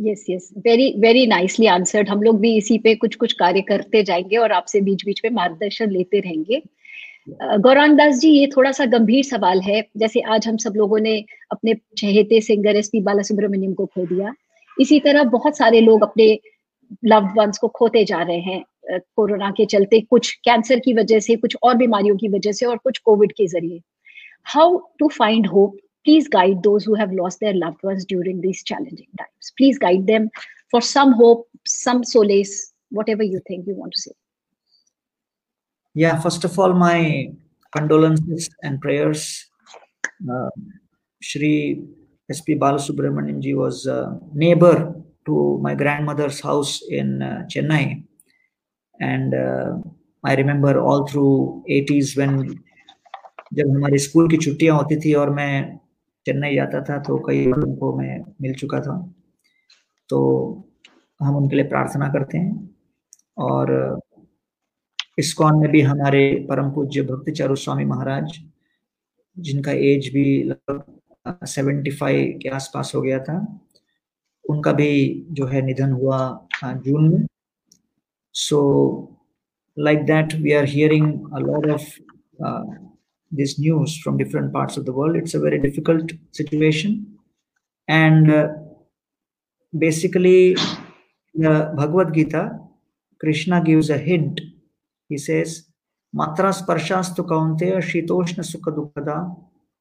Yes yes very very nicely answered हम लोग भी इसी पे कुछ कुछ कार्य करते जाएँगे और आपसे बीच बीच में मार्गदर्शन लेते रहेंगे। गौरांग दास जी, ये थोड़ा सा गंभीर सवाल है। जैसे आज हम सब लोगों ने अपने चहेते singer S P Bala Subrahmanyam को खो दिया। इसी तरह बहुत सारे लोग अपने लव्ड वंस को खोते जा रहे हैं कोरोना के चलते कुछ कैंसर की वजह से, कुछ और बीमारियों की वजह से और कुछ कोविड के ज़रिए। How to find hope please guide those who have lost their loved ones during these challenging times. Please guide them for some hope, some solace, whatever you think you want to say. Yeah, first of all, my condolences and prayers. Uh, Shri S.P. Balasubramanian ji was a neighbor to my grandmother's house in uh, Chennai. And uh, I remember all through 80s when जब हमारी school की छुट्टियां होती थी और मैं चेन्नई जाता था तो कई बार उनको मैं मिल चुका था। तो हम उनके लिए प्रार्थना करते हैं और इस्कॉन में भी हमारे परम पूज्य भक्ति चारू स्वामी महाराज, जिनका एज भी लगभग सेवेंटी फाइव के आसपास हो गया था, उनका भी जो है निधन हुआ जून में। So like that we are hearing a lot of this news from different parts of the world. It's a very difficult situation. And uh, basically, the Bhagavad Gita, Krishna gives a hint. He says, Matra sparshastu kaunteya shitoshna sukha dukkada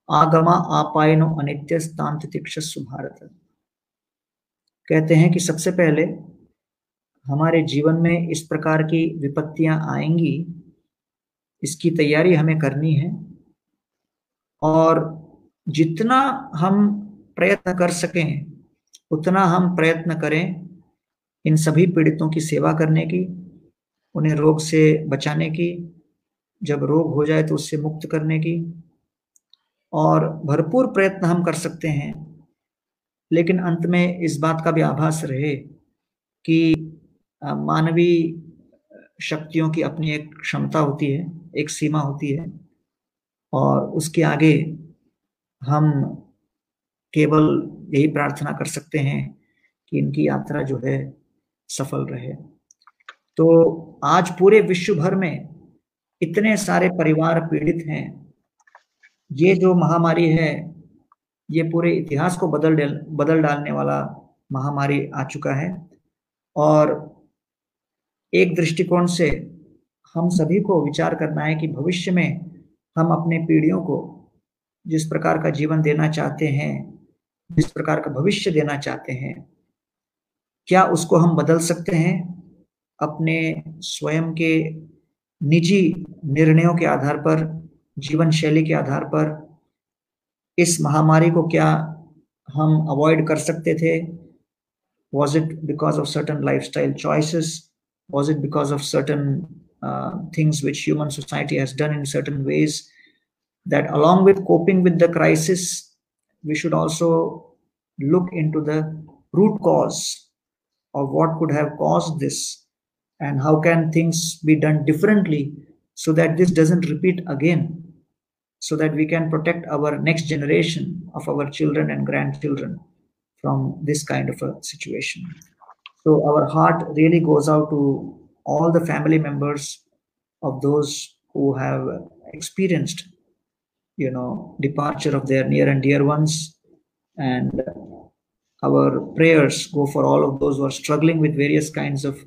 agama apaino anityas tantitikshasु भारत कहते हैं कि सबसे पहले हमारे जीवन में इस प्रकार की विपत्तियाँ आएँगी इसकी तैयारी हमें करनी है और जितना हम प्रयत्न कर सकें, उतना हम प्रयत्न करें इन सभी पीड़ितों की सेवा करने की, उन्हें रोग से बचाने की, जब रोग हो जाए तो उससे मुक्त करने की। और भरपूर प्रयत्न हम कर सकते हैं, लेकिन अंत में इस बात का भी आभास रहे कि मानवीय शक्तियों की अपनी एक क्षमता होती है, एक सीमा होती है। और उसके आगे हम केवल यही प्रार्थना कर सकते हैं कि इनकी यात्रा जो है सफल रहे। तो आज पूरे विश्व भर में इतने सारे परिवार पीड़ित हैं। ये जो महामारी है, ये पूरे इतिहास को बदल बदल डालने वाला महामारी आ चुका है और एक दृष्टिकोण से हम सभी को विचार करना है कि भविष्य में हम अपने पीढ़ियों को जिस प्रकार का जीवन देना चाहते हैं, जिस प्रकार का भविष्य देना चाहते हैं, क्या उसको हम बदल सकते हैं? अपने स्वयं के निजी निर्णयों के आधार पर, जीवन शैली के आधार पर, इस महामारी को क्या हम अवॉइड कर सकते थे? Was it because of certain lifestyle choices was it because of certain uh, things which human society has done in certain ways that along with coping with the crisis we should also look into the root cause of what could have caused this and how can things be done differently so that this doesn't repeat again so that we can protect our next generation of our children and grandchildren from this kind of a situation. So our heart really goes out to all the family members of those who have experienced you know departure of their near and dear ones. And our prayers go for all of those who are struggling with various kinds of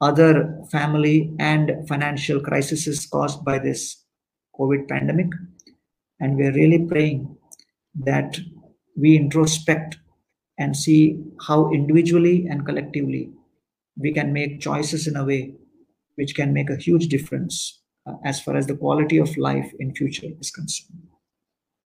other family and financial crises caused by this covid pandemic. And we're really praying that we introspect and see how individually and collectively we can make choices in a way which can make a huge difference uh, as far as the quality of life in future is concerned